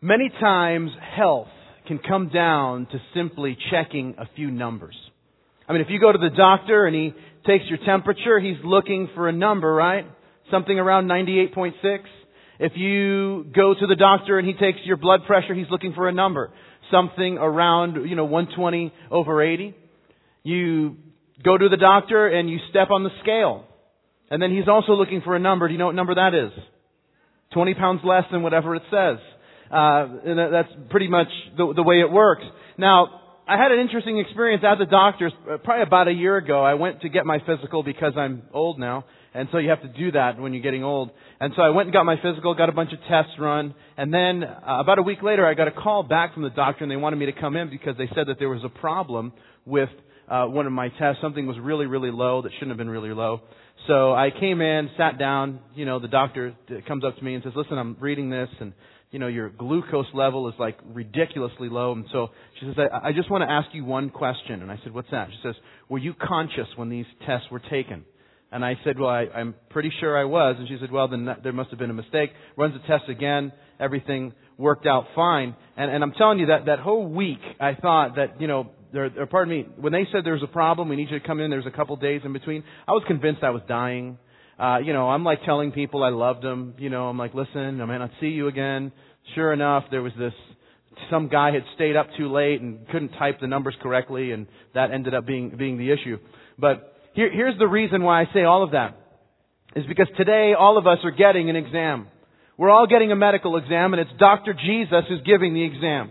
Many times health can come down to simply checking a few numbers. I mean, if you go to the doctor and he takes your temperature, he's looking for a number, right? Something around 98.6. If you go to the doctor and he takes your blood pressure, he's looking for a number. Something around, you know, 120 over 80. You go to the doctor and you step on the scale. And then he's also looking for a number. Do you know what number that is? 20 pounds less than whatever it says. Uh, and that's pretty much the, the way it works. Now, I had an interesting experience at the doctor's uh, probably about a year ago. I went to get my physical because I'm old now, and so you have to do that when you're getting old. And so I went and got my physical, got a bunch of tests run, and then uh, about a week later, I got a call back from the doctor, and they wanted me to come in because they said that there was a problem with uh, one of my tests. Something was really, really low that shouldn't have been really low. So I came in, sat down. You know, the doctor comes up to me and says, "Listen, I'm reading this, and you know, your glucose level is like ridiculously low. And so she says, I, I just want to ask you one question. And I said, what's that? She says, were you conscious when these tests were taken? And I said, well, I, I'm pretty sure I was. And she said, well, then there must have been a mistake. Runs the test again. Everything worked out fine. And, and I'm telling you that that whole week, I thought that, you know, there, pardon me, when they said there was a problem, we need you to come in, there was a couple days in between, I was convinced I was dying. Uh, you know, I'm like telling people I loved them. You know, I'm like, listen, I may not see you again. Sure enough, there was this, some guy had stayed up too late and couldn't type the numbers correctly and that ended up being, being the issue. But here, here's the reason why I say all of that. Is because today all of us are getting an exam. We're all getting a medical exam and it's Dr. Jesus who's giving the exam.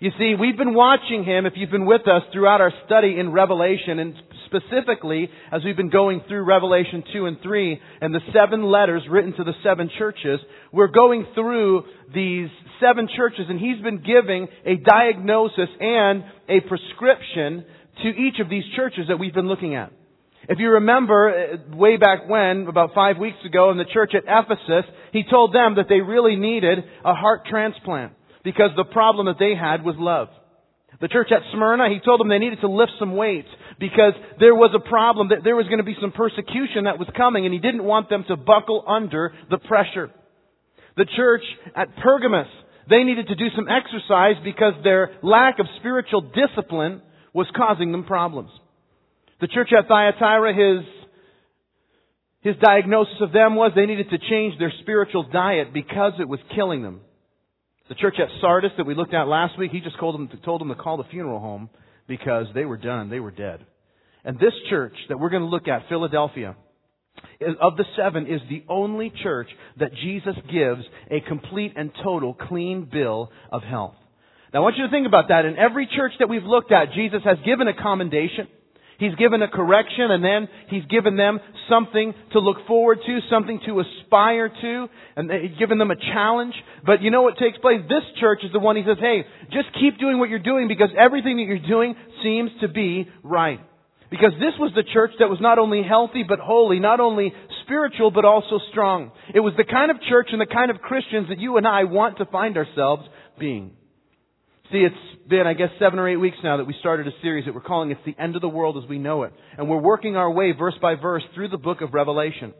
You see, we've been watching him, if you've been with us throughout our study in Revelation, and specifically as we've been going through Revelation 2 and 3 and the seven letters written to the seven churches, we're going through these seven churches and he's been giving a diagnosis and a prescription to each of these churches that we've been looking at. If you remember, uh, way back when, about five weeks ago in the church at Ephesus, he told them that they really needed a heart transplant because the problem that they had was love. The church at Smyrna, he told them they needed to lift some weights because there was a problem that there was going to be some persecution that was coming and he didn't want them to buckle under the pressure. The church at Pergamus, they needed to do some exercise because their lack of spiritual discipline was causing them problems. The church at Thyatira, his, his diagnosis of them was they needed to change their spiritual diet because it was killing them. The church at Sardis that we looked at last week, he just told them, to, told them to call the funeral home because they were done. They were dead. And this church that we're going to look at, Philadelphia, of the seven, is the only church that Jesus gives a complete and total clean bill of health. Now I want you to think about that. In every church that we've looked at, Jesus has given a commendation. He's given a correction and then He's given them something to look forward to, something to aspire to, and He's given them a challenge. But you know what takes place? This church is the one He says, hey, just keep doing what you're doing because everything that you're doing seems to be right. Because this was the church that was not only healthy but holy, not only spiritual but also strong. It was the kind of church and the kind of Christians that you and I want to find ourselves being. See, it's been, I guess, seven or eight weeks now that we started a series that we're calling It's the End of the World as We Know It. And we're working our way verse by verse through the book of Revelation.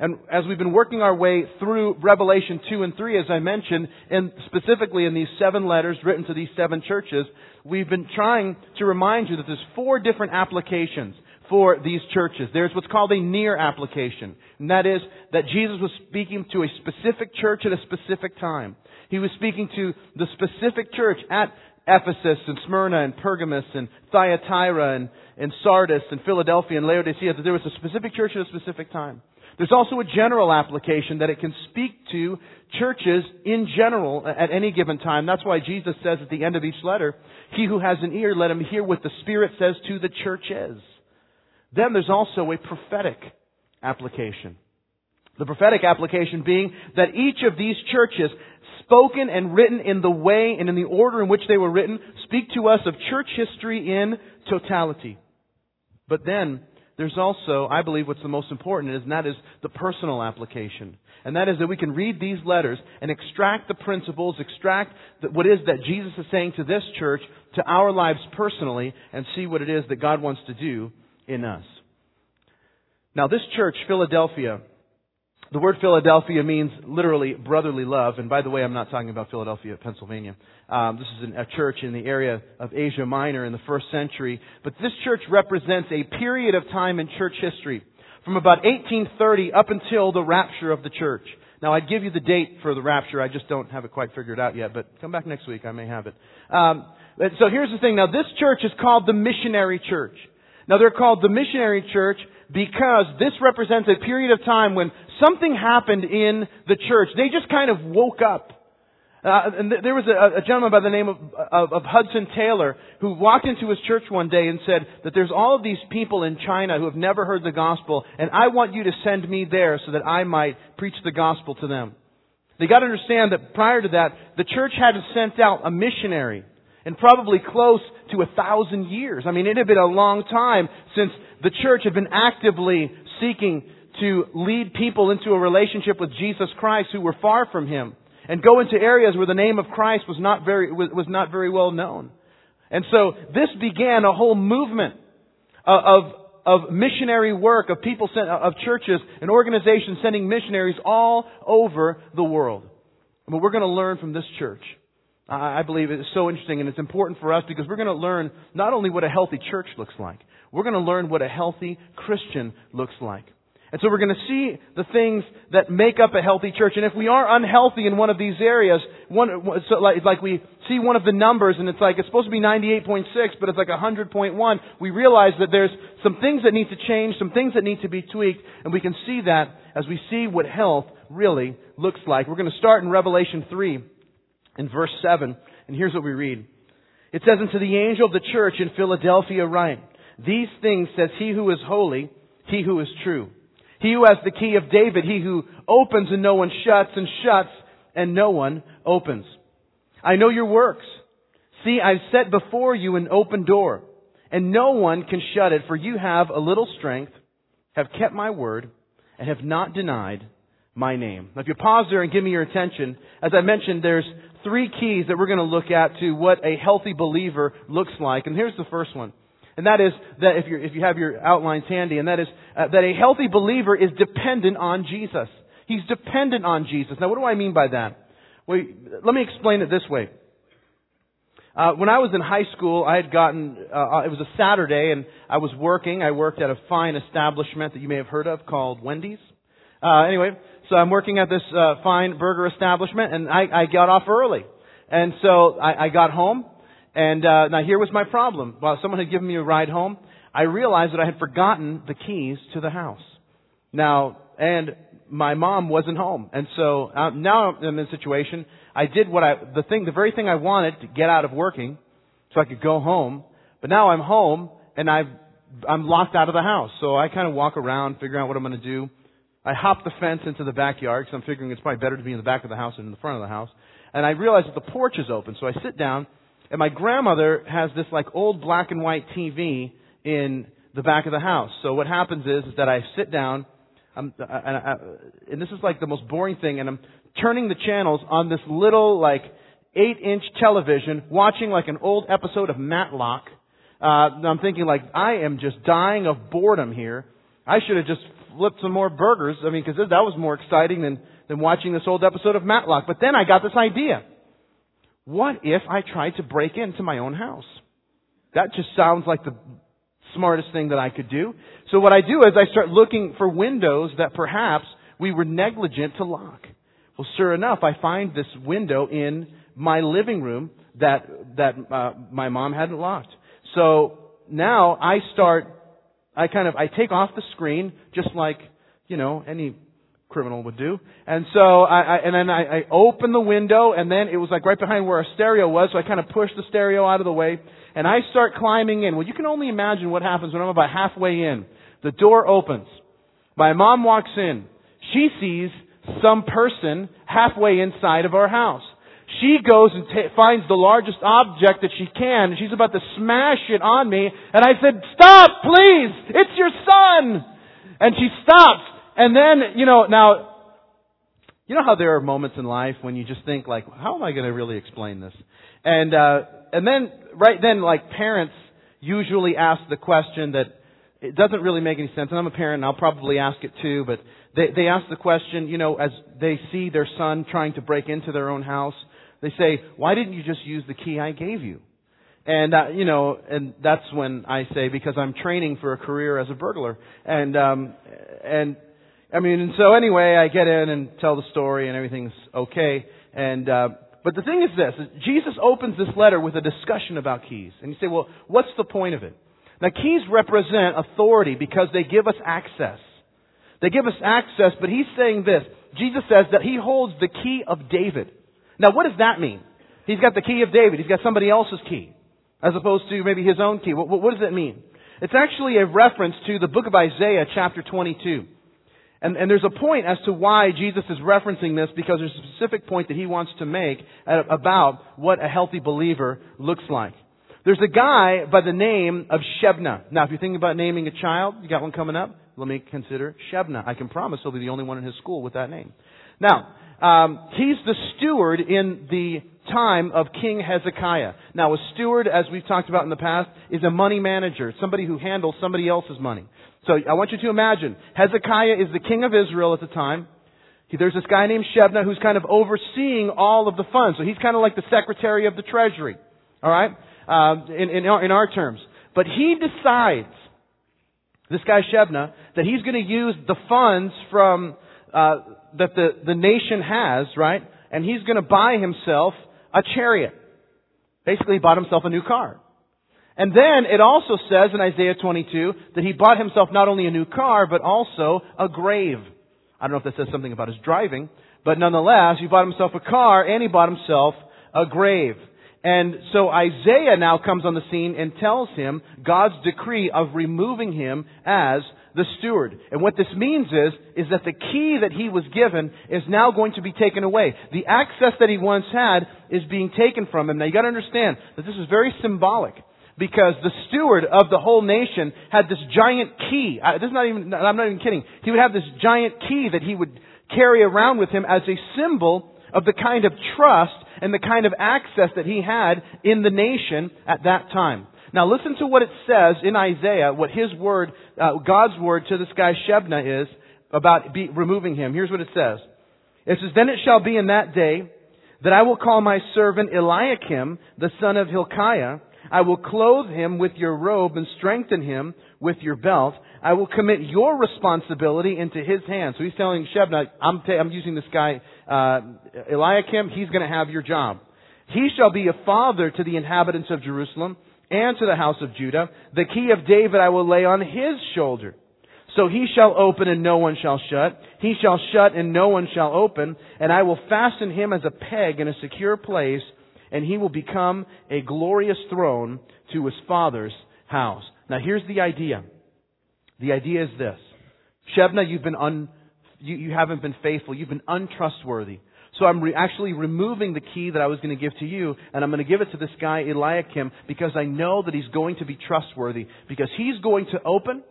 And as we've been working our way through Revelation 2 and 3, as I mentioned, and specifically in these seven letters written to these seven churches, we've been trying to remind you that there's four different applications for these churches. There's what's called a near application. And that is that Jesus was speaking to a specific church at a specific time. He was speaking to the specific church at Ephesus and Smyrna and Pergamus and Thyatira and, and Sardis and Philadelphia and Laodicea, that there was a specific church at a specific time. There's also a general application that it can speak to churches in general at any given time. That's why Jesus says at the end of each letter, He who has an ear, let him hear what the Spirit says to the churches. Then there's also a prophetic application. The prophetic application being that each of these churches spoken and written in the way and in the order in which they were written, speak to us of church history in totality. But then, there's also, I believe, what's the most important is, and that is the personal application. And that is that we can read these letters and extract the principles, extract what is that Jesus is saying to this church, to our lives personally, and see what it is that God wants to do in us. Now, this church, Philadelphia, The word Philadelphia means literally brotherly love. And by the way, I'm not talking about Philadelphia, Pennsylvania. Um, this is a church in the area of Asia Minor in the first century. But this church represents a period of time in church history from about 1830 up until the rapture of the church. Now, I'd give you the date for the rapture. I just don't have it quite figured out yet, but come back next week. I may have it. Um, so here's the thing. Now, this church is called the missionary church. Now, they're called the missionary church because this represents a period of time when something happened in the church. They just kind of woke up. Uh, and th- there was a, a, gentleman by the name of, of, of, Hudson Taylor who walked into his church one day and said that there's all of these people in China who have never heard the gospel, and I want you to send me there so that I might preach the gospel to them. They got to understand that prior to that, the church had sent out a missionary, and probably close to a thousand years. I mean, it had been a long time since the church had been actively seeking to lead people into a relationship with Jesus Christ who were far from Him and go into areas where the name of Christ was not very, was not very well known. And so this began a whole movement of, of missionary work, of people, sent, of churches and organizations sending missionaries all over the world. But we're going to learn from this church. I believe it is so interesting and it's important for us because we're going to learn not only what a healthy church looks like, we're going to learn what a healthy Christian looks like. And so we're going to see the things that make up a healthy church. And if we are unhealthy in one of these areas, one, so like, like we see one of the numbers and it's like, it's supposed to be 98.6, but it's like 100.1, we realize that there's some things that need to change, some things that need to be tweaked, and we can see that as we see what health really looks like. We're going to start in Revelation 3 in verse 7, and here's what we read. It says, unto the angel of the church in Philadelphia write, These things says he who is holy, he who is true he who has the key of David, he who opens and no one shuts, and shuts and no one opens. I know your works. See, I've set before you an open door, and no one can shut it, for you have a little strength, have kept my word, and have not denied my name. Now, if you pause there and give me your attention, as I mentioned, there's three keys that we're going to look at to what a healthy believer looks like. And here's the first one. And that is that if, you if you have your outlines handy, and that is uh, that a healthy believer is dependent on Jesus. He's dependent on Jesus. Now, what do I mean by that? Well, let me explain it this way. Uh, when I was in high school, I had gotten, uh, uh, it was a Saturday and I was working. I worked at a fine establishment that you may have heard of called Wendy's. Uh, anyway, so I'm working at this, uh, fine burger establishment and I, I got off early. And so I, I got home and uh, now here was my problem. While someone had given me a ride home, I realized that I had forgotten the keys to the house. Now, and my mom wasn't home, and so uh, now I'm in a situation. I did what I the thing, the very thing I wanted to get out of working, so I could go home. But now I'm home, and I've I'm locked out of the house. So I kind of walk around, figuring out what I'm going to do. I hop the fence into the backyard because I'm figuring it's probably better to be in the back of the house than in the front of the house. And I realize that the porch is open, so I sit down and my grandmother has this like old black and white TV in the back of the house. So what happens is, is that I sit down, I'm, and, I, and this is like the most boring thing, and I'm turning the channels on this little like eight inch television, watching like an old episode of Matlock. Uh, I'm thinking like, I am just dying of boredom here. I should have just flipped some more burgers. I mean, because that was more exciting than, than watching this old episode of Matlock. But then I got this idea. What if I tried to break into my own house? That just sounds like the smartest thing that I could do. So what I do is I start looking for windows that perhaps we were negligent to lock. Well, sure enough, I find this window in my living room that that uh, my mom hadn't locked. So now I start. I kind of I take off the screen just like you know any criminal would do. And so I, I and then I, I opened the window and then it was like right behind where our stereo was, so I kind of pushed the stereo out of the way and I start climbing in. Well, you can only imagine what happens when I'm about halfway in. The door opens. My mom walks in. She sees some person halfway inside of our house. She goes and t- finds the largest object that she can, and she's about to smash it on me. And I said, "Stop, please! It's your son!" And she stops, and then, you know, now, you know how there are moments in life when you just think like, how am I going to really explain this? And, uh, and then, right then, like parents usually ask the question that it doesn't really make any sense. And I'm a parent and I'll probably ask it too, but they, they ask the question, you know, as they see their son trying to break into their own house, they say, why didn't you just use the key I gave you? And, uh, you know, and that's when I say, because I'm training for a career as a burglar. And, um, and, I mean, and so anyway, I get in and tell the story and everything's okay. And, uh, but the thing is this, Jesus opens this letter with a discussion about keys. And you say, well, what's the point of it? Now, keys represent authority because they give us access. They give us access, but he's saying this. Jesus says that he holds the key of David. Now, what does that mean? He's got the key of David. He's got somebody else's key, as opposed to maybe his own key. What, what does that mean? It's actually a reference to the book of Isaiah, chapter 22. And, and, there's a point as to why Jesus is referencing this because there's a specific point that he wants to make about what a healthy believer looks like. There's a guy by the name of Shebna. Now, if you're thinking about naming a child, you got one coming up, let me consider Shebna. I can promise he'll be the only one in his school with that name. Now, um, he's the steward in the time of King Hezekiah. Now, a steward, as we've talked about in the past, is a money manager, somebody who handles somebody else's money. So I want you to imagine, Hezekiah is the king of Israel at the time. There's this guy named Shebna who's kind of overseeing all of the funds. So he's kind of like the secretary of the treasury. All right? uh, in, in, our, in our terms. But he decides, this guy Shebna, that he's going to use the funds from uh, that the, the nation has, right? And he's going to buy himself a chariot. Basically, he bought himself a new car. And then it also says in Isaiah 22 that he bought himself not only a new car, but also a grave. I don't know if that says something about his driving, but nonetheless, he bought himself a car and he bought himself a grave. And so Isaiah now comes on the scene and tells him God's decree of removing him as the steward. And what this means is, is that the key that he was given is now going to be taken away. The access that he once had is being taken from him. Now you gotta understand that this is very symbolic. Because the steward of the whole nation had this giant key. This is not even, I'm not even kidding. He would have this giant key that he would carry around with him as a symbol of the kind of trust and the kind of access that he had in the nation at that time. Now listen to what it says in Isaiah, what his word, uh, God's word to this guy Shebna is about be, removing him. Here's what it says. It says, Then it shall be in that day that I will call my servant Eliakim, the son of Hilkiah. I will clothe him with your robe and strengthen him with your belt. I will commit your responsibility into his hands. So he's telling Shebna, I'm, ta- I'm using this guy, uh, Eliakim, he's going to have your job. He shall be a father to the inhabitants of Jerusalem and to the house of Judah. The key of David I will lay on his shoulder. So he shall open and no one shall shut. He shall shut and no one shall open. And I will fasten him as a peg in a secure place and he will become a glorious throne to his father's house. Now here's the idea. The idea is this. Shebna, you've been un, you, you haven't been faithful. You've been untrustworthy. So I'm re- actually removing the key that I was going to give to you, and I'm going to give it to this guy Eliakim because I know that he's going to be trustworthy. Because he's going to open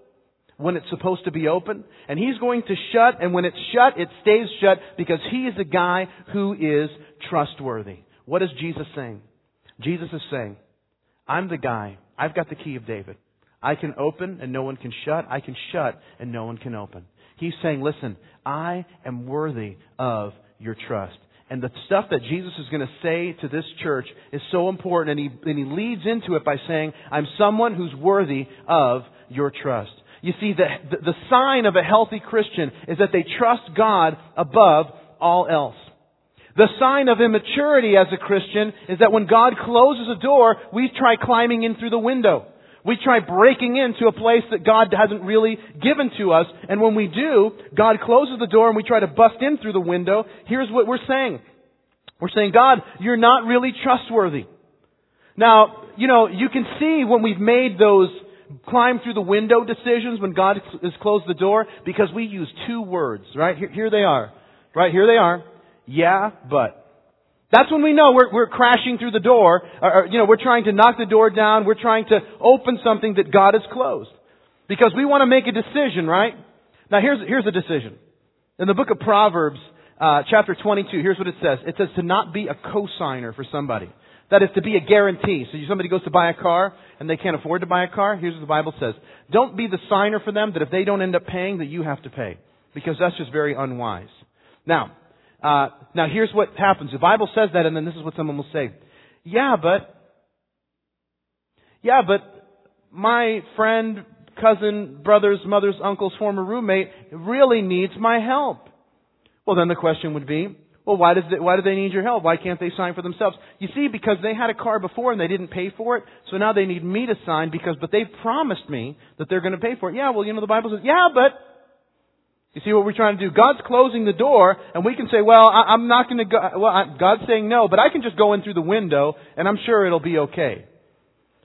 when it's supposed to be open, and he's going to shut, and when it's shut, it stays shut because he is a guy who is trustworthy. What is Jesus saying? Jesus is saying, I'm the guy. I've got the key of David. I can open and no one can shut. I can shut and no one can open. He's saying, listen, I am worthy of your trust. And the stuff that Jesus is going to say to this church is so important, and he, and he leads into it by saying, I'm someone who's worthy of your trust. You see, the, the, the sign of a healthy Christian is that they trust God above all else. The sign of immaturity as a Christian is that when God closes a door, we try climbing in through the window. We try breaking into a place that God hasn't really given to us. And when we do, God closes the door and we try to bust in through the window. Here's what we're saying. We're saying, God, you're not really trustworthy. Now, you know, you can see when we've made those climb through the window decisions when God has closed the door because we use two words, right? Here, here they are. Right? Here they are. Yeah, but. That's when we know we're, we're crashing through the door, or, or, you know, we're trying to knock the door down, we're trying to open something that God has closed. Because we want to make a decision, right? Now here's, here's a decision. In the book of Proverbs, uh, chapter 22, here's what it says. It says to not be a cosigner for somebody. That is to be a guarantee. So somebody goes to buy a car and they can't afford to buy a car. Here's what the Bible says. Don't be the signer for them that if they don't end up paying that you have to pay. because that's just very unwise. Now, uh, now here's what happens. The Bible says that, and then this is what someone will say. Yeah, but, yeah, but my friend, cousin, brother's, mother's, uncle's former roommate really needs my help. Well, then the question would be, well, why does it, why do they need your help? Why can't they sign for themselves? You see, because they had a car before and they didn't pay for it, so now they need me to sign because, but they promised me that they're going to pay for it. Yeah, well, you know, the Bible says, yeah, but, you see what we're trying to do? God's closing the door, and we can say, well, I, am not going to go, well, I, God's saying no, but I can just go in through the window, and I'm sure it'll be okay.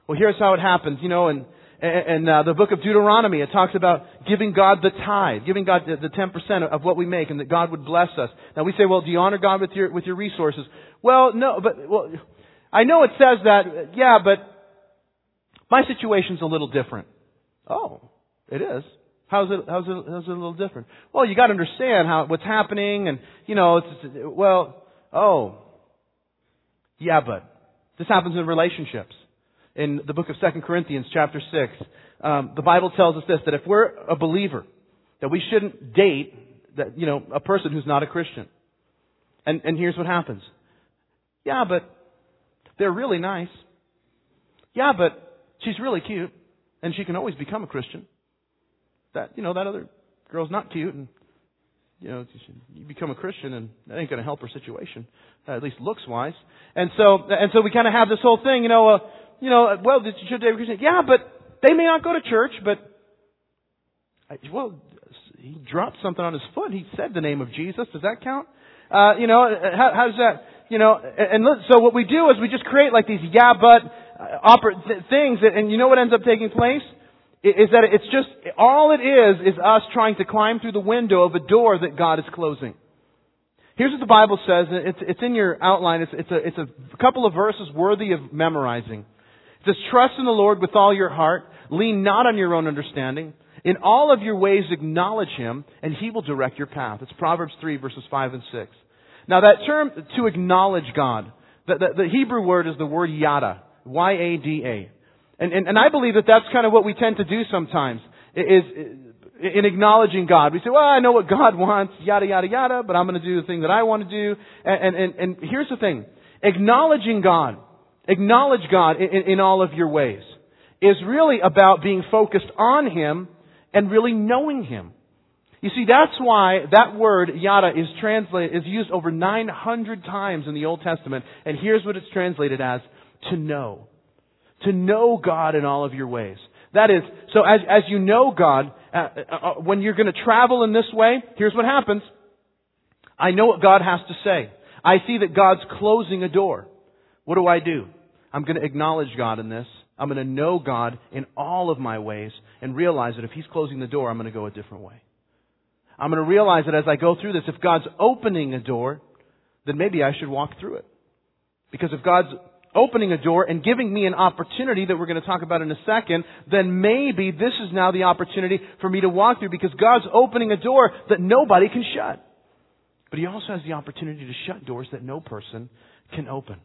Well, here's how it happens, you know, and and uh, the book of Deuteronomy, it talks about giving God the tithe, giving God the, the 10% of what we make, and that God would bless us. Now we say, well, do you honor God with your with your resources? Well, no, but well, I know it says that, yeah, but my situation's a little different. Oh, it is. How's it? How's it? How's it a little different? Well, you got to understand how what's happening, and you know, it's well, oh, yeah, but this happens in relationships in the book of 2 Corinthians, chapter 6, um, the Bible tells us this, that if we're a believer, that we shouldn't date that, you know, a person who's not a Christian. And, and here's what happens. Yeah, but they're really nice. Yeah, but she's really cute, and she can always become a Christian. That, you know, that other girl's not cute, and you know, you become a Christian, and that ain't going to help her situation, uh, at least looks wise. And so, and so we kind of have this whole thing, you know, uh, you know, well, should they be Christian? Yeah, but they may not go to church, but, well, he dropped something on his foot. He said the name of Jesus. Does that count? Uh, you know, how, how does that, you know, and, and so what we do is we just create like these yeah, but uh, oper- th- things, and you know what ends up taking place? Is that it's just, all it is, is us trying to climb through the window of a door that God is closing. Here's what the Bible says. It's, it's in your outline. It's, it's, a, it's a couple of verses worthy of memorizing. It says, trust in the Lord with all your heart. Lean not on your own understanding. In all of your ways acknowledge Him, and He will direct your path. It's Proverbs 3 verses 5 and 6. Now that term, to acknowledge God, the, the, the Hebrew word is the word yada. Y-A-D-A. And, and, and I believe that that's kind of what we tend to do sometimes, is, in acknowledging God. We say, well, I know what God wants, yada, yada, yada, but I'm going to do the thing that I want to do. And, and, and here's the thing. Acknowledging God acknowledge God in, in, all of your ways is really about being focused on Him and really knowing Him. You see, that's why that word yada is translated is used over 900 times in the Old Testament, and here's what it's translated as: to know, to know God in all of your ways. That is, so as as you know God, uh, uh, uh when you're going to travel in this way, here's what happens. I know what God has to say. I see that God's closing a door. What do I do? I'm going to acknowledge God in this. I'm going to know God in all of my ways and realize that if He's closing the door, I'm going to go a different way. I'm going to realize that as I go through this, if God's opening a door, then maybe I should walk through it. Because if God's opening a door and giving me an opportunity that we're going to talk about in a second, then maybe this is now the opportunity for me to walk through because God's opening a door that nobody can shut. But He also has the opportunity to shut doors that no person can open.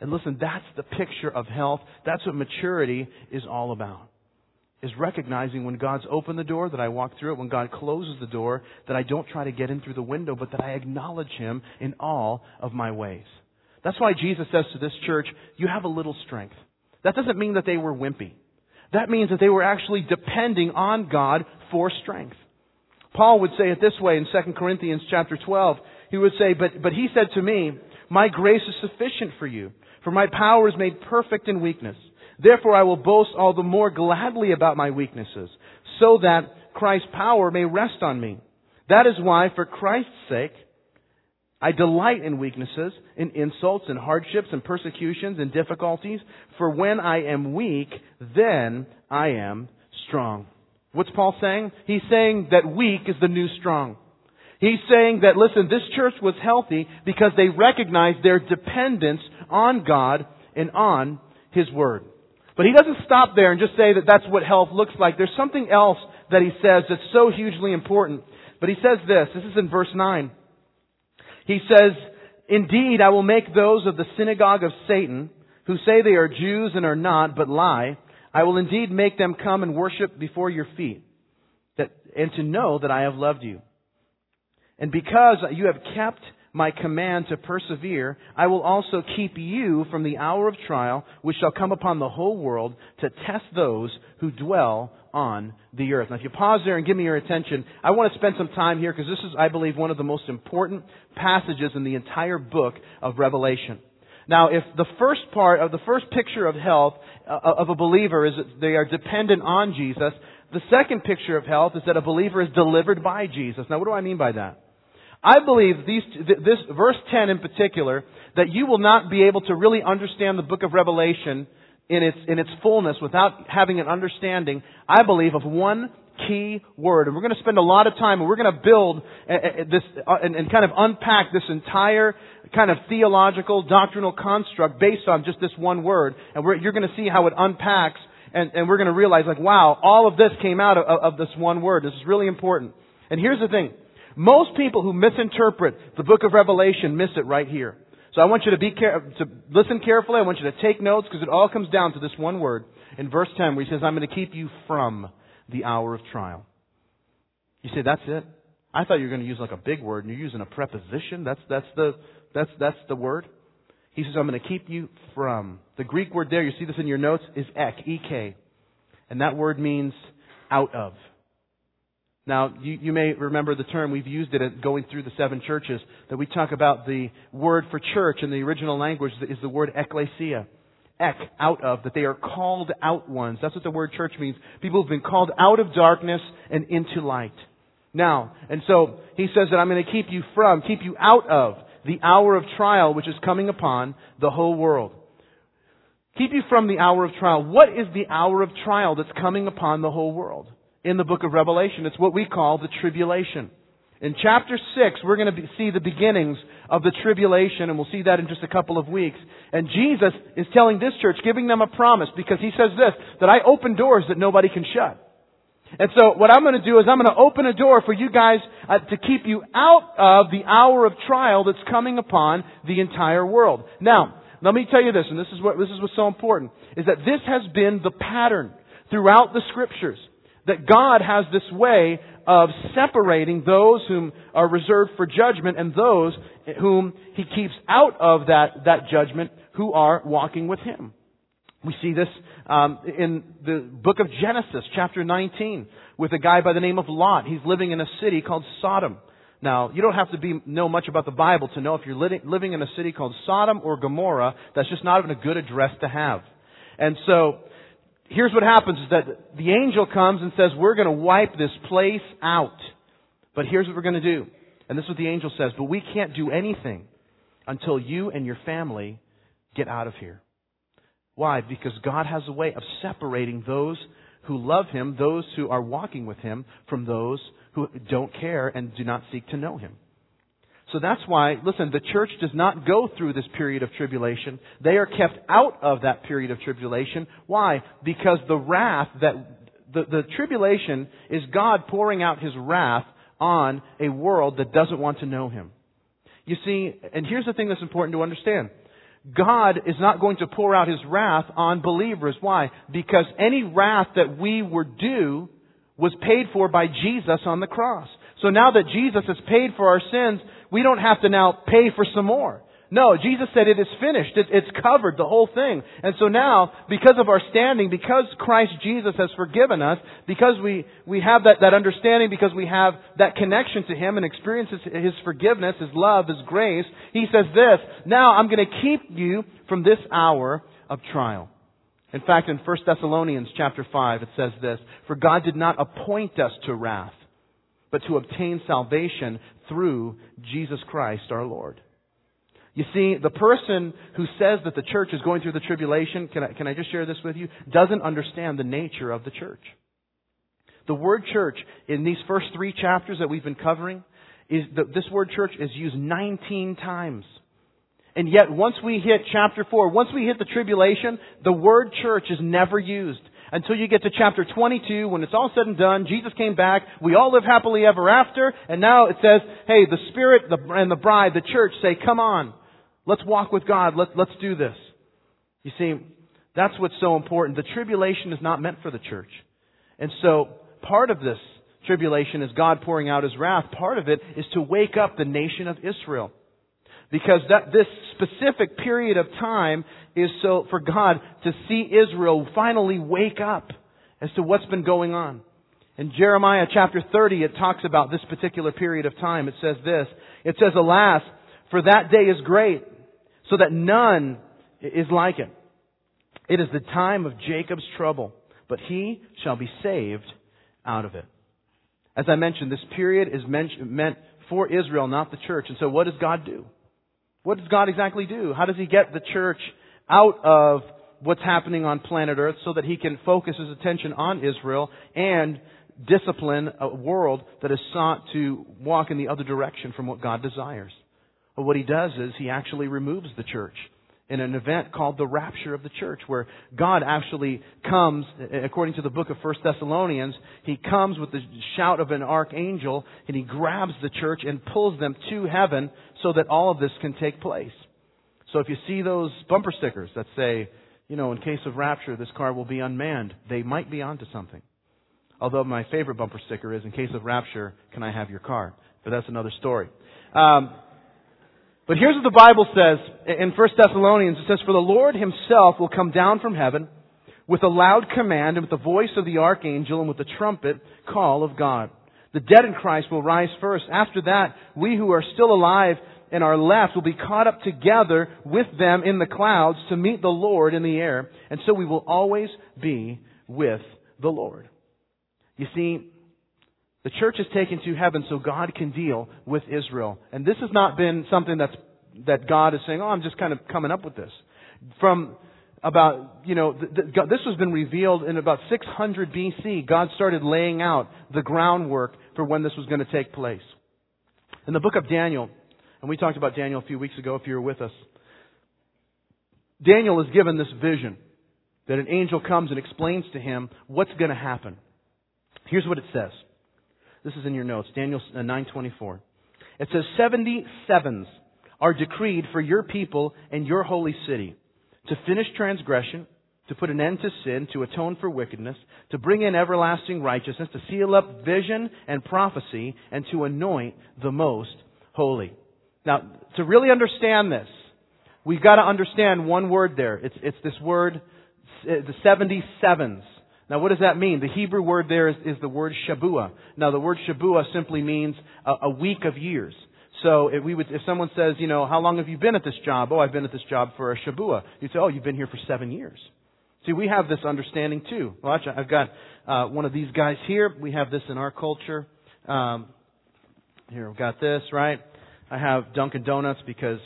And listen, that's the picture of health. That's what maturity is all about. Is recognizing when God's opened the door that I walk through it, when God closes the door that I don't try to get in through the window, but that I acknowledge Him in all of my ways. That's why Jesus says to this church, you have a little strength. That doesn't mean that they were wimpy. That means that they were actually depending on God for strength. Paul would say it this way in 2 Corinthians chapter 12. He would say, but, but he said to me, my grace is sufficient for you for my power is made perfect in weakness. Therefore I will boast all the more gladly about my weaknesses, so that Christ's power may rest on me. That is why, for Christ's sake, I delight in weaknesses, in insults, in hardships, and persecutions, and difficulties, for when I am weak, then I am strong. What's Paul saying? He's saying that weak is the new strong. He's saying that, listen, this church was healthy because they recognized their dependence on God and on His Word. But he doesn't stop there and just say that that's what health looks like. There's something else that he says that's so hugely important. But he says this. This is in verse 9. He says, Indeed, I will make those of the synagogue of Satan, who say they are Jews and are not, but lie, I will indeed make them come and worship before your feet, that, and to know that I have loved you. And because you have kept my command to persevere, I will also keep you from the hour of trial which shall come upon the whole world to test those who dwell on the earth. Now, if you pause there and give me your attention, I want to spend some time here because this is, I believe, one of the most important passages in the entire book of Revelation. Now, if the first part of the first picture of health uh, of a believer is that they are dependent on Jesus, the second picture of health is that a believer is delivered by Jesus. Now, what do I mean by that? I believe these, this verse 10 in particular, that you will not be able to really understand the book of Revelation in its, in its fullness without having an understanding, I believe, of one key word. And we're going to spend a lot of time and we're going to build eh, eh, eh, this uh, and, and kind of unpack this entire kind of theological, doctrinal construct based on just this one word. And you're going to see how it unpacks and, and we're going to realize like, wow, all of this came out of, of this one word. This is really important. And here's the thing. Most people who misinterpret the book of Revelation miss it right here. So I want you to be care- to listen carefully. I want you to take notes because it all comes down to this one word in verse 10 where he says, I'm going to keep you from the hour of trial. You say, that's it? I thought you were going to use like a big word and you're using a preposition. That's, that's the, that's, that's the word. He says, I'm going to keep you from. The Greek word there, you see this in your notes, is ek, ek. And that word means out of. Now, you, you, may remember the term, we've used it going through the seven churches, that we talk about the word for church in the original language is the word ecclesia. Ek, out of, that they are called out ones. That's what the word church means. People have been called out of darkness and into light. Now, and so he says that I'm going to keep you from, keep you out of the hour of trial which is coming upon the whole world. Keep you from the hour of trial. What is the hour of trial that's coming upon the whole world? In the book of Revelation. It's what we call the tribulation. In chapter 6, we're going to see the beginnings of the tribulation, and we'll see that in just a couple of weeks. And Jesus is telling this church, giving them a promise, because he says this, that I open doors that nobody can shut. And so what I'm going to do is I'm going to open a door for you guys uh, to keep you out of the hour of trial that's coming upon the entire world. Now, let me tell you this, and this is what this is what's so important, is that this has been the pattern throughout the scriptures that God has this way of separating those whom are reserved for judgment and those whom He keeps out of that, that judgment who are walking with Him. We see this um, in the book of Genesis, chapter 19, with a guy by the name of Lot. He's living in a city called Sodom. Now, you don't have to be, know much about the Bible to know if you're living, living in a city called Sodom or Gomorrah, that's just not even a good address to have. And so, here's what happens is that the angel comes and says, we're going to wipe this place out. But here's what we're going to do. And this is what the angel says, but we can't do anything until you and your family get out of here. Why? Because God has a way of separating those who love Him, those who are walking with Him, from those who don't care and do not seek to know Him. So that's why, listen, the church does not go through this period of tribulation. They are kept out of that period of tribulation. Why? Because the wrath that, the, the tribulation is God pouring out His wrath on a world that doesn't want to know Him. You see, and here's the thing that's important to understand. God is not going to pour out His wrath on believers. Why? Because any wrath that we were due was paid for by Jesus on the cross. So now that Jesus has paid for our sins, we don't have to now pay for some more. No, Jesus said it is finished. It, it's covered, the whole thing. And so now, because of our standing, because Christ Jesus has forgiven us, because we, we have that, that understanding, because we have that connection to Him and experience His, His forgiveness, His love, His grace, He says this, now I'm going to keep you from this hour of trial. In fact, in 1 Thessalonians chapter 5, it says this, For God did not appoint us to wrath, but to obtain salvation through Jesus Christ our Lord. You see, the person who says that the church is going through the tribulation, can I, can I just share this with you, doesn't understand the nature of the church. The word church in these first three chapters that we've been covering, is the, this word church is used 19 times. And yet, once we hit chapter 4, once we hit the tribulation, the word church is never used until you get to chapter 22 when it's all said and done. Jesus came back. We all live happily ever after. And now it says, hey, the Spirit and the bride, the church say, come on. Let's walk with God. Let, let's do this. You see, that's what's so important. The tribulation is not meant for the church. And so part of this tribulation is God pouring out his wrath. Part of it is to wake up the nation of Israel. Because that, this specific period of time is so for God to see Israel finally wake up as to what's been going on. In Jeremiah chapter 30, it talks about this particular period of time. It says this. It says, Alas, for that day is great, so that none is like it. It is the time of Jacob's trouble, but he shall be saved out of it. As I mentioned, this period is meant for Israel, not the church. And so what does God do? What does God exactly do? How does He get the church out of what's happening on planet Earth so that He can focus His attention on Israel and discipline a world that has sought to walk in the other direction from what God desires? Well, what He does is He actually removes the church in an event called the rapture of the church, where God actually comes, according to the book of First Thessalonians, He comes with the shout of an archangel and He grabs the church and pulls them to heaven so that all of this can take place. So if you see those bumper stickers that say, you know, in case of rapture, this car will be unmanned, they might be onto something. Although my favorite bumper sticker is, in case of rapture, can I have your car? But that's another story. Um, but here's what the Bible says in 1 Thessalonians. It says, For the Lord himself will come down from heaven with a loud command and with the voice of the archangel and with the trumpet call of God. The dead in Christ will rise first. After that, we who are still alive and our left will be caught up together with them in the clouds to meet the Lord in the air. And so we will always be with the Lord. You see, the church is taken to heaven so God can deal with Israel. And this has not been something that's, that God is saying, oh, I'm just kind of coming up with this. From about, you know, th- th- this has been revealed in about 600 BC. God started laying out the groundwork for when this was going to take place. In the book of Daniel, and we talked about Daniel a few weeks ago if you were with us, Daniel is given this vision that an angel comes and explains to him what's going to happen. Here's what it says. This is in your notes, Daniel 9:24. Uh, it says 70 sevens are decreed for your people and your holy city to finish transgression, to put an end to sin, to atone for wickedness, to bring in everlasting righteousness, to seal up vision and prophecy, and to anoint the most holy. Now, to really understand this, we've got to understand one word there. It's, it's this word, the 77s. Now, what does that mean? The Hebrew word there is, is the word Shabua. Now, the word Shabua simply means a, a week of years. So if we would, if someone says, you know, how long have you been at this job? Oh, I've been at this job for a Shabua. You'd say, oh, you've been here for seven years. See, we have this understanding too. Watch, I've got uh, one of these guys here. We have this in our culture. Um, here, we've got this, right? I have Dunkin' Donuts because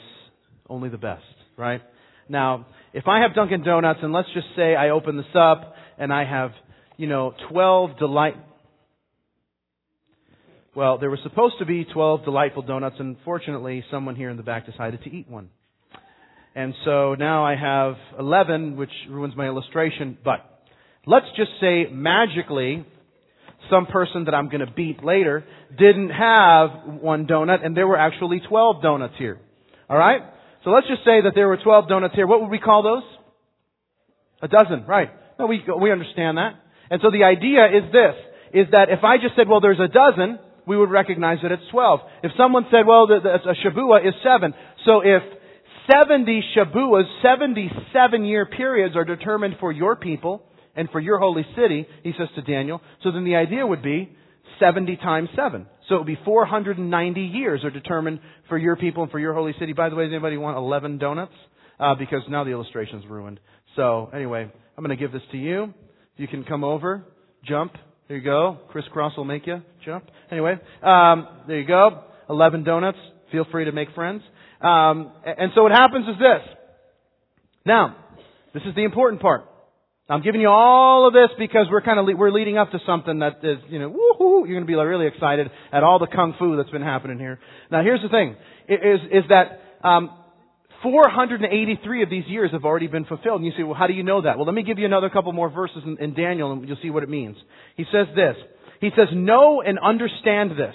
only the best, right? Now, if I have Dunkin' Donuts and let's just say I open this up and I have, you know, 12 delight. Well, there were supposed to be 12 delightful donuts, and fortunately, someone here in the back decided to eat one. And so now I have 11, which ruins my illustration, but let's just say magically, some person that I'm going to beat later didn't have one donut, and there were actually 12 donuts here. Alright? So let's just say that there were 12 donuts here. What would we call those? A dozen, right. No, we, we understand that. And so the idea is this, is that if I just said, well, there's a dozen, we would recognize that it's 12. If someone said, well, the, the, a Shabua is seven, so if 70 Shabuas, 77 year periods are determined for your people and for your holy city, he says to Daniel, so then the idea would be 70 times 7. So it would be 490 years are determined for your people and for your holy city. By the way, does anybody want 11 donuts? Uh, because now the illustration's ruined. So anyway, I'm going to give this to you. You can come over, jump. There you go. Kris Kross will make you jump. Anyway, um, there you go. 11 donuts. Feel free to make friends. Um, and so what happens is this. Now, this is the important part. I'm giving you all of this because we're kind of le- we're leading up to something that is you know woohoo you're going to be really excited at all the kung fu that's been happening here. Now here's the thing is is that um, 483 of these years have already been fulfilled. And you say, well, how do you know that? Well, let me give you another couple more verses in, in Daniel and you'll see what it means. He says this. He says, know and understand this.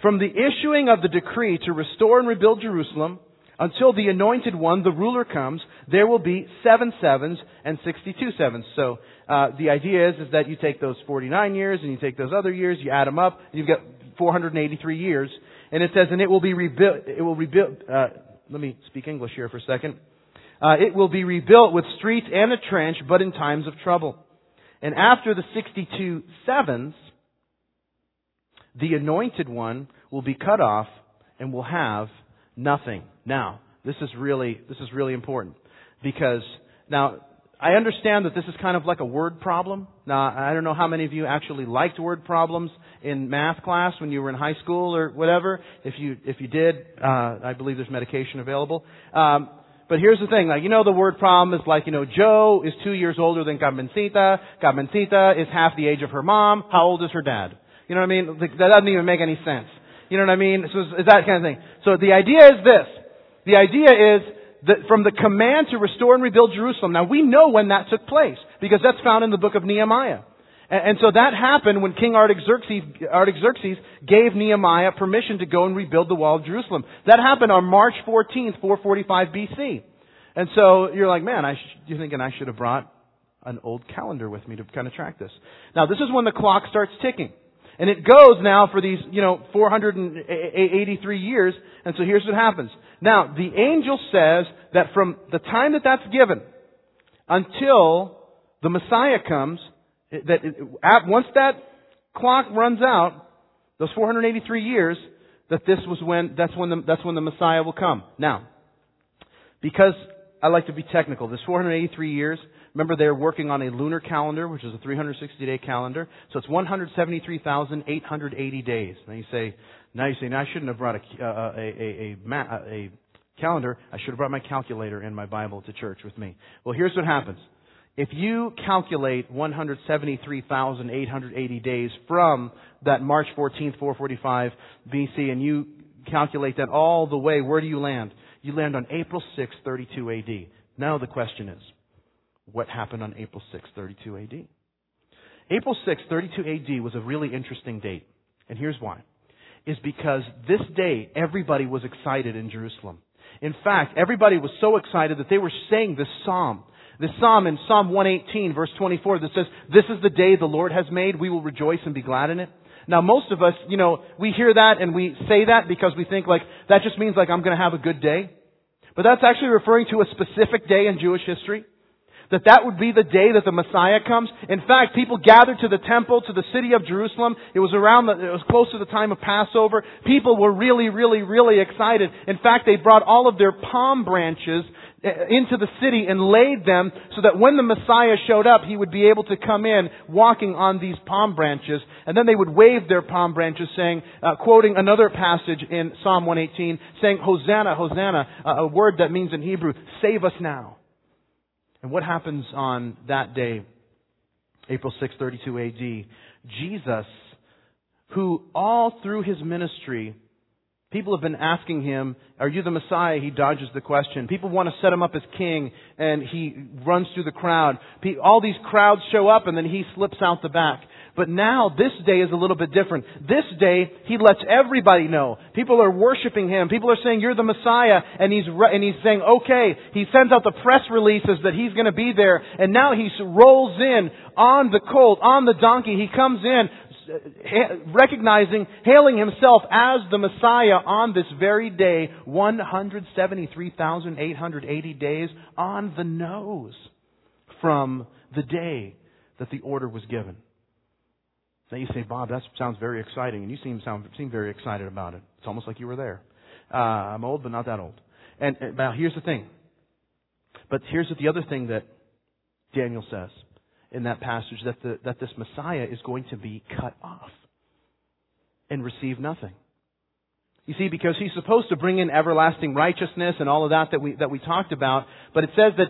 From the issuing of the decree to restore and rebuild Jerusalem Until the anointed one, the ruler comes, there will be seven sevens and 62 sevens. So, uh, the idea is, is that you take those 49 years and you take those other years, you add them up, and you've got 483 years. And it says, and it will be rebuilt, it will rebuild, uh, let me speak English here for a second. Uh, it will be rebuilt with streets and a trench, but in times of trouble. And after the 62 sevens, the anointed one will be cut off and will have nothing. Now, this is really, this is really important because now I understand that this is kind of like a word problem. Now, I don't know how many of you actually liked word problems in math class when you were in high school or whatever. If you, if you did, uh, I believe there's medication available. Um, but here's the thing, like, you know the word problem is like, you know, Joe is two years older than Carmencita. Carmencita is half the age of her mom. How old is her dad? You know what I mean? That doesn't even make any sense. You know what I mean? So it's that kind of thing. So the idea is this. The idea is from the command to restore and rebuild Jerusalem. Now we know when that took place because that's found in the book of Nehemiah. And, so that happened when King Artaxerxes, Artaxerxes gave Nehemiah permission to go and rebuild the wall of Jerusalem. That happened on March 14th, 445 BC. And so you're like, man, I sh- you're thinking I should have brought an old calendar with me to kind of track this. Now this is when the clock starts ticking. And it goes now for these, you know, 483 years. And so here's what happens. Now, the angel says that from the time that that's given until the Messiah comes, that once that clock runs out, those 483 years, that this was when, that's when the, that's when the Messiah will come. Now, because I like to be technical, this 483 years, remember they're working on a lunar calendar, which is a 360 day calendar, so it's 173,880 days. Now you say, now you say, now I shouldn't have brought a, uh, a, a, a, a calendar, I should have brought my calculator and my Bible to church with me. Well, here's what happens. If you calculate 173,880 days from that March 14th, 445 BC, and you calculate that all the way, where do you land? You land on April 6, 32 AD. Now the question is, what happened on April 6, 32 AD? April 6, 32 AD was a really interesting date. And here's why. Is because this day, everybody was excited in Jerusalem. In fact, everybody was so excited that they were saying this psalm. This psalm in Psalm 118 verse 24 that says, This is the day the Lord has made, we will rejoice and be glad in it. Now most of us, you know, we hear that and we say that because we think like, that just means like I'm gonna have a good day. But that's actually referring to a specific day in Jewish history. That that would be the day that the Messiah comes. In fact, people gathered to the temple, to the city of Jerusalem. It was around the, it was close to the time of Passover. People were really, really, really excited. In fact, they brought all of their palm branches into the city and laid them so that when the Messiah showed up, he would be able to come in walking on these palm branches. And then they would wave their palm branches saying, uh, quoting another passage in Psalm 118, saying, Hosanna, Hosanna, uh, a word that means in Hebrew, save us now. And what happens on that day, April 6, 32 AD? Jesus, who all through his ministry People have been asking him, are you the Messiah? He dodges the question. People want to set him up as king and he runs through the crowd. All these crowds show up and then he slips out the back. But now this day is a little bit different. This day he lets everybody know. People are worshiping him. People are saying you're the Messiah and he's re- and he's saying okay. He sends out the press releases that he's going to be there and now he rolls in on the colt, on the donkey. He comes in recognizing, hailing himself as the Messiah on this very day, 173,880 days on the nose from the day that the order was given. Now you say, Bob, that sounds very exciting, and you seem sound seem very excited about it. It's almost like you were there. Uh, I'm old, but not that old. And, and now here's the thing. But here's the other thing that Daniel says in that passage that, the, that this Messiah is going to be cut off and receive nothing. You see, because he's supposed to bring in everlasting righteousness and all of that that we, that we talked about, but it says that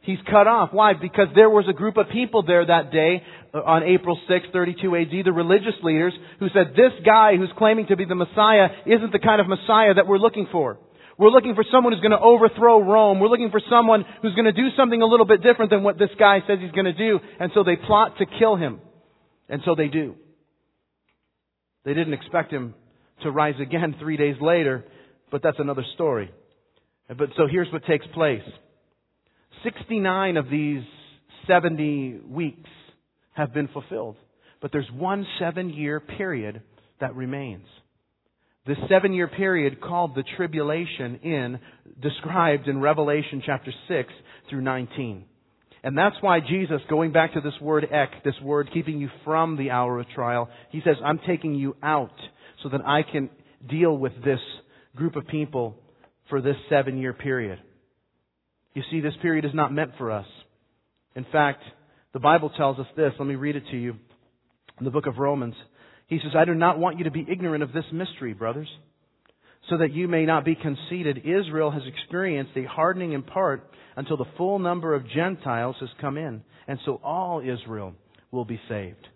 he's cut off. Why? Because there was a group of people there that day uh, on April 6, 32 AD, the religious leaders, who said, this guy who's claiming to be the Messiah isn't the kind of Messiah that we're looking for. We're looking for someone who's going to overthrow Rome. We're looking for someone who's going to do something a little bit different than what this guy says he's going to do. And so they plot to kill him. And so they do. They didn't expect him to rise again three days later, but that's another story. But so here's what takes place. 69 of these 70 weeks have been fulfilled. But there's one seven year period that remains. This seven year period called the tribulation in, described in Revelation chapter 6 through 19. And that's why Jesus, going back to this word ek, this word keeping you from the hour of trial, he says, I'm taking you out so that I can deal with this group of people for this seven year period. You see, this period is not meant for us. In fact, the Bible tells us this. Let me read it to you in the book of Romans. He says, I do not want you to be ignorant of this mystery, brothers, so that you may not be conceited. Israel has experienced a hardening in part until the full number of Gentiles has come in. And so all Israel will be saved.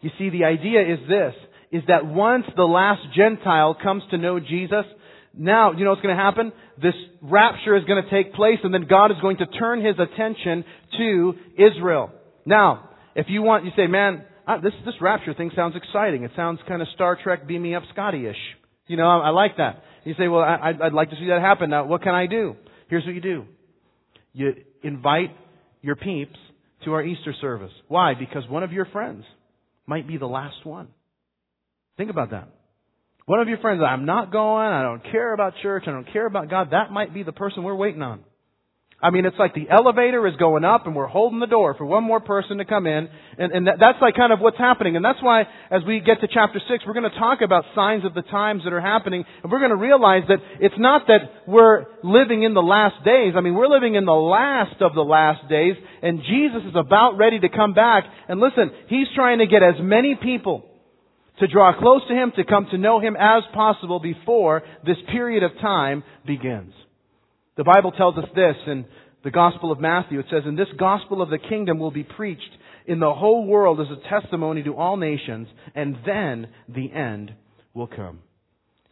You see, the idea is this, is that once the last Gentile comes to know Jesus, now, you know what's going to happen? This rapture is going to take place and then God is going to turn His attention to Israel. Now, if you want, you say, man, uh, this, this rapture thing sounds exciting. It sounds kind of Star Trek beam me up Scotty-ish. You know, I, I like that. You say, well, I, I'd like to see that happen. Now, what can I do? Here's what you do. You invite your peeps to our Easter service. Why? Because one of your friends might be the last one. Think about that. One of your friends, I'm not going, I don't care about church, I don't care about God, that might be the person we're waiting on. I mean, it's like the elevator is going up and we're holding the door for one more person to come in. And, and that, that's like kind of what's happening. And that's why as we get to chapter 6, we're going to talk about signs of the times that are happening. And we're going to realize that it's not that we're living in the last days. I mean, we're living in the last of the last days. And Jesus is about ready to come back. And listen, He's trying to get as many people to draw close to Him, to come to know Him as possible before this period of time begins. The Bible tells us this in the Gospel of Matthew. It says, And this gospel of the kingdom will be preached in the whole world as a testimony to all nations, and then the end will come.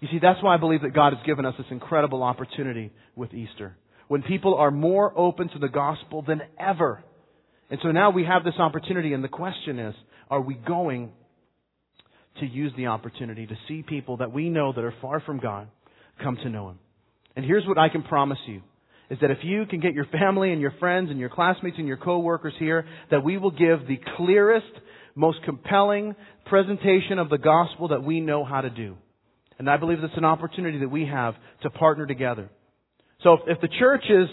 You see, that's why I believe that God has given us this incredible opportunity with Easter. When people are more open to the gospel than ever. And so now we have this opportunity, and the question is, are we going to use the opportunity to see people that we know that are far from God come to know Him? And here's what I can promise you is that if you can get your family and your friends and your classmates and your coworkers here, that we will give the clearest, most compelling presentation of the gospel that we know how to do. And I believe that's an opportunity that we have to partner together. So if, if the church is,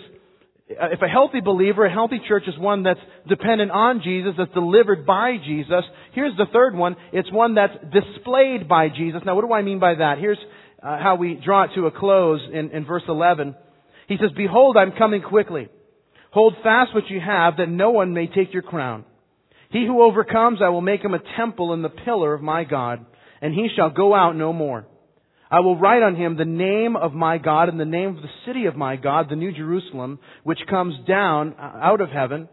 if a healthy believer, a healthy church is one that's dependent on Jesus, that's delivered by Jesus, here's the third one. It's one that's displayed by Jesus. Now what do I mean by that? Here's uh, how we draw it to a close in, in verse 11. He says, Behold, I'm coming quickly. Hold fast what you have, that no one may take your crown. He who overcomes, I will make him a temple in the pillar of my God, and he shall go out no more. I will write on him the name of my God and the name of the city of my God, the New Jerusalem, which comes down out of heaven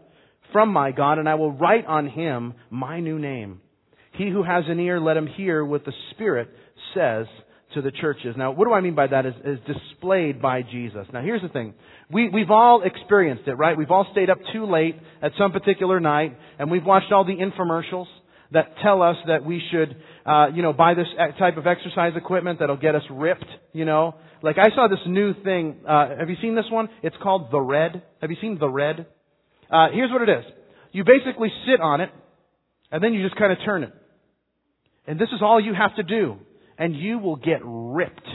from my God, and I will write on him my new name. He who has an ear, let him hear what the Spirit says to the churches. Now, what do I mean by that is, is displayed by Jesus. Now, here's the thing. We, we've all experienced it, right? We've all stayed up too late at some particular night, and we've watched all the infomercials that tell us that we should, uh, you know, buy this type of exercise equipment that'll get us ripped, you know. Like, I saw this new thing. Uh, have you seen this one? It's called The Red. Have you seen The Red? Uh, here's what it is. You basically sit on it, and then you just kind of turn it. And this is all you have to do and you will get ripped.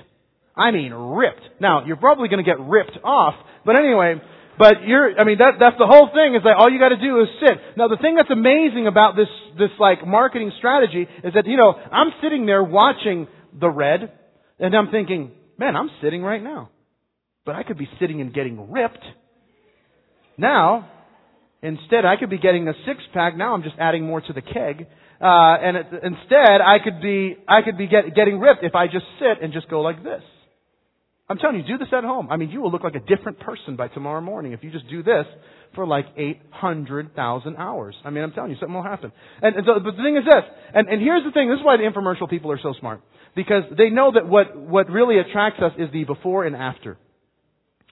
I mean ripped. Now, you're probably going to get ripped off, but anyway, but you're, I mean, that, that's the whole thing is that all you got to do is sit. Now, the thing that's amazing about this, this like marketing strategy is that, you know, I'm sitting there watching the red, and I'm thinking, man, I'm sitting right now. But I could be sitting and getting ripped. Now, instead, I could be getting a six pack. Now I'm just adding more to the keg. Uh, and it, instead, I could be, I could be get, getting ripped if I just sit and just go like this. I'm telling you, do this at home. I mean, you will look like a different person by tomorrow morning if you just do this for like 800,000 hours. I mean, I'm telling you, something will happen. And, and so, but the thing is this, and, and here's the thing, this is why the infomercial people are so smart. Because they know that what, what really attracts us is the before and after.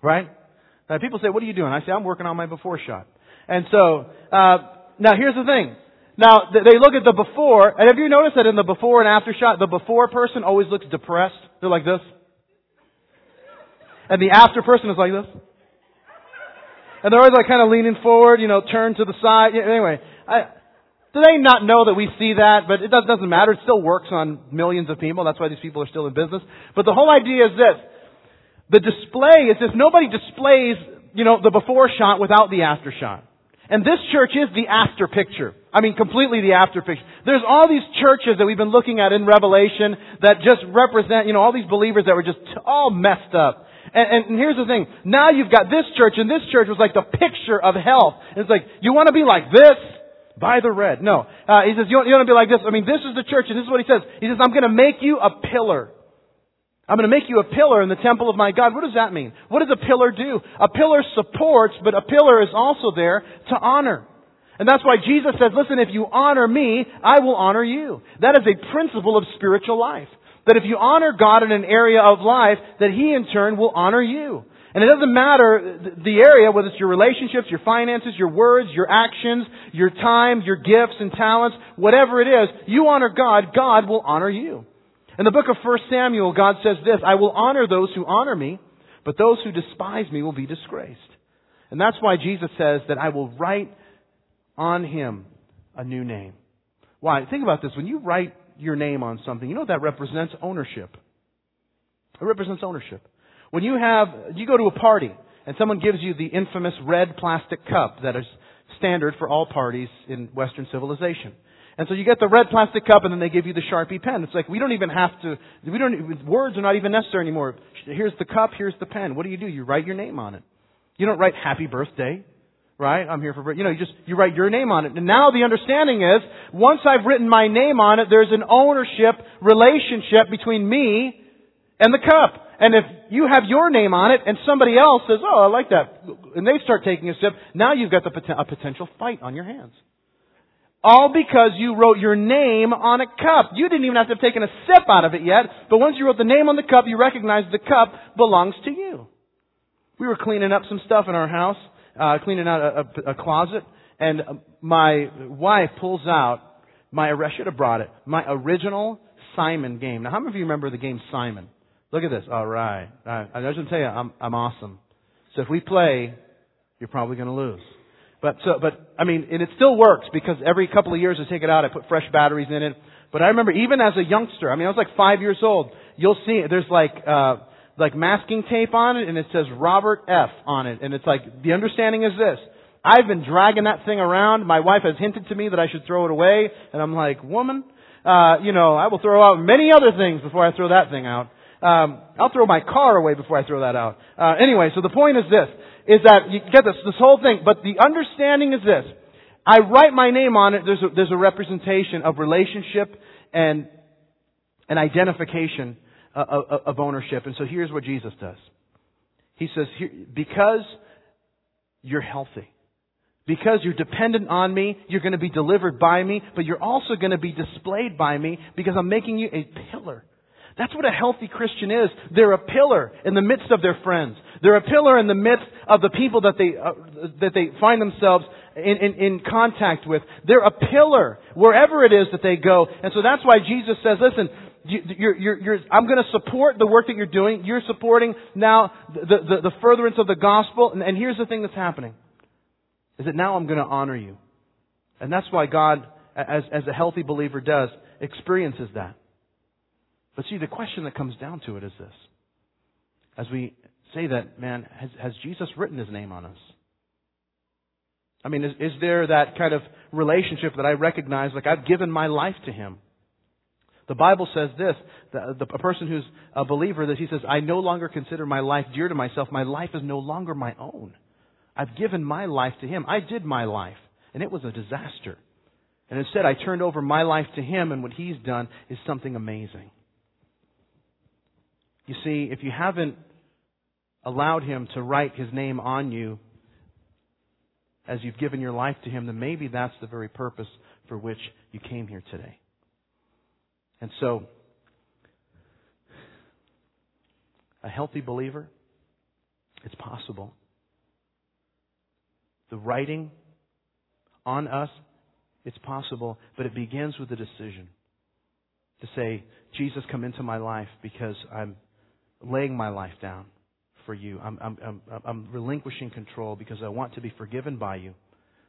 Right? Now people say, what are you doing? I say, I'm working on my before shot. And so, uh, now here's the thing. Now, they look at the before, and have you noticed that in the before and after shot, the before person always looks depressed? They're like this. And the after person is like this. And they're always like kind of leaning forward, you know, turn to the side. Anyway, I, do they not know that we see that? But it doesn't matter. It still works on millions of people. That's why these people are still in business. But the whole idea is this. The display is this. Nobody displays, you know, the before shot without the after shot. And this church is the after picture. I mean, completely the after picture. There's all these churches that we've been looking at in Revelation that just represent, you know, all these believers that were just all messed up. And, and, here's the thing. Now you've got this church, and this church was like the picture of health. it's like, you want to be like this? Buy the red. No. Uh, he says, you want, you want to be like this? I mean, this is the church, and this is what he says. He says, I'm going to make you a pillar. I'm going to make you a pillar in the temple of my God. What does that mean? What does a pillar do? A pillar supports, but a pillar is also there to honor. And that's why Jesus says, listen, if you honor me, I will honor you. That is a principle of spiritual life. That if you honor God in an area of life, that He in turn will honor you. And it doesn't matter the area, whether it's your relationships, your finances, your words, your actions, your time, your gifts and talents, whatever it is, you honor God, God will honor you. In the book of 1 Samuel, God says this, I will honor those who honor me, but those who despise me will be disgraced. And that's why Jesus says that I will write on him a new name. Why? Think about this. When you write your name on something, you know that represents ownership. It represents ownership. When you have, you go to a party and someone gives you the infamous red plastic cup that is standard for all parties in Western civilization. And so you get the red plastic cup and then they give you the Sharpie pen. It's like we don't even have to, we don't, words are not even necessary anymore. Here's the cup, here's the pen. What do you do? You write your name on it. You don't write happy birthday, right? I'm here for, you know, you just, you write your name on it. And now the understanding is, once I've written my name on it, there's an ownership relationship between me and the cup. And if you have your name on it and somebody else says, oh, I like that, and they start taking a sip, now you've got the, a potential fight on your hands. All because you wrote your name on a cup. You didn't even have to have taken a sip out of it yet, but once you wrote the name on the cup, you recognized the cup belongs to you. We were cleaning up some stuff in our house, uh, cleaning out a, a, a closet, and my wife pulls out my, I should have brought it, my original Simon game. Now, how many of you remember the game Simon? Look at this. All right. I, I just want to tell you, I'm, I'm awesome. So if we play, you're probably going to lose. But so, but I mean, and it still works because every couple of years I take it out, I put fresh batteries in it. But I remember even as a youngster, I mean, I was like five years old. You'll see there's like uh, like masking tape on it, and it says Robert F on it, and it's like the understanding is this. I've been dragging that thing around. My wife has hinted to me that I should throw it away, and I'm like, woman, uh, you know, I will throw out many other things before I throw that thing out. Um, I'll throw my car away before I throw that out. Uh, anyway, so the point is this is that you get this, this whole thing, but the understanding is this. I write my name on it, there's a, there's a representation of relationship and an identification of, uh, of, of ownership. And so here's what Jesus does. He says, because you're healthy, because you're dependent on me, you're going to be delivered by me, but you're also going to be displayed by me because I'm making you a pillar that's what a healthy Christian is. They're a pillar in the midst of their friends. They're a pillar in the midst of the people that they, uh, that they find themselves in, in, in contact with. They're a pillar wherever it is that they go. And so that's why Jesus says, listen, you're, you're, you're, I'm going to support the work that you're doing. You're supporting now the, the, the furtherance of the gospel. And, and here's the thing that's happening. Is that now I'm going to honor you. And that's why God, as, as a healthy believer does, experiences that. But see, the question that comes down to it is this. As we say that, man, has, has Jesus written his name on us? I mean, is, is there that kind of relationship that I recognize, like I've given my life to him? The Bible says this, the, the, a person who's a believer, that he says, I no longer consider my life dear to myself. My life is no longer my own. I've given my life to him. I did my life, and it was a disaster. And instead, I turned over my life to him, and what he's done is something amazing. You see, if you haven't allowed Him to write His name on you as you've given your life to Him, then maybe that's the very purpose for which you came here today. And so, a healthy believer, it's possible. The writing on us, it's possible, but it begins with a decision to say, Jesus, come into my life because I'm laying my life down for you. I'm, I'm, I'm, I'm relinquishing control because I want to be forgiven by you,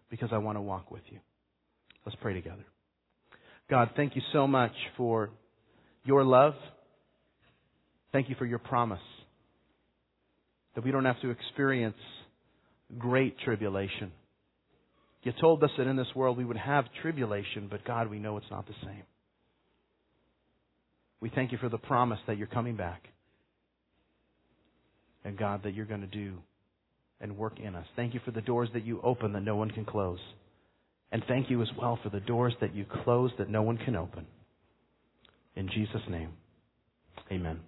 because I want to walk with you. Let's pray together. God, thank you so much for your love. Thank you for your promise that we don't have to experience great tribulation. You told us that in this world we would have tribulation, but God, we know it's not the same. We thank you for the promise that you're coming back. And God, that you're going to do and work in us. Thank you for the doors that you open that no one can close. And thank you as well for the doors that you close that no one can open. In Jesus' name, amen.